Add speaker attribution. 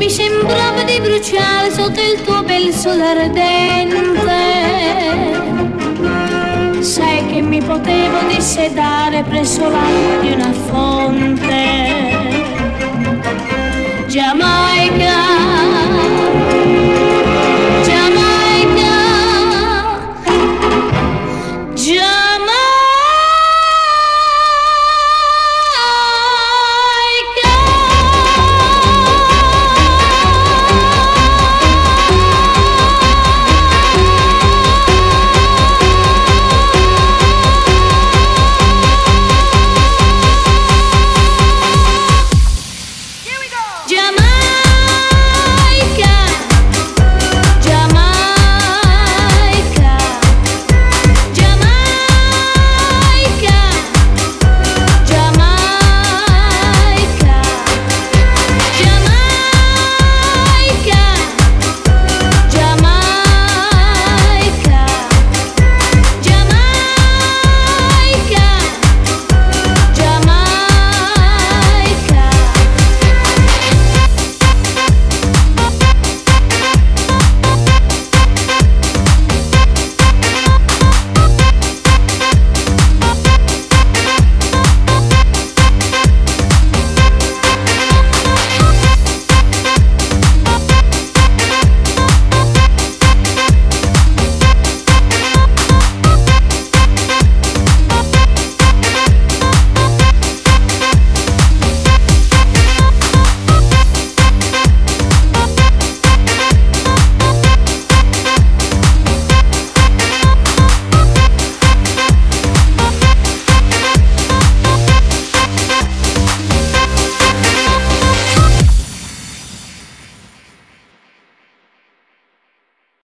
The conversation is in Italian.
Speaker 1: mi sembrava di bruciare sotto il tuo bel sole ardente. Sai che mi potevo dissedare presso l'acqua di una fonte.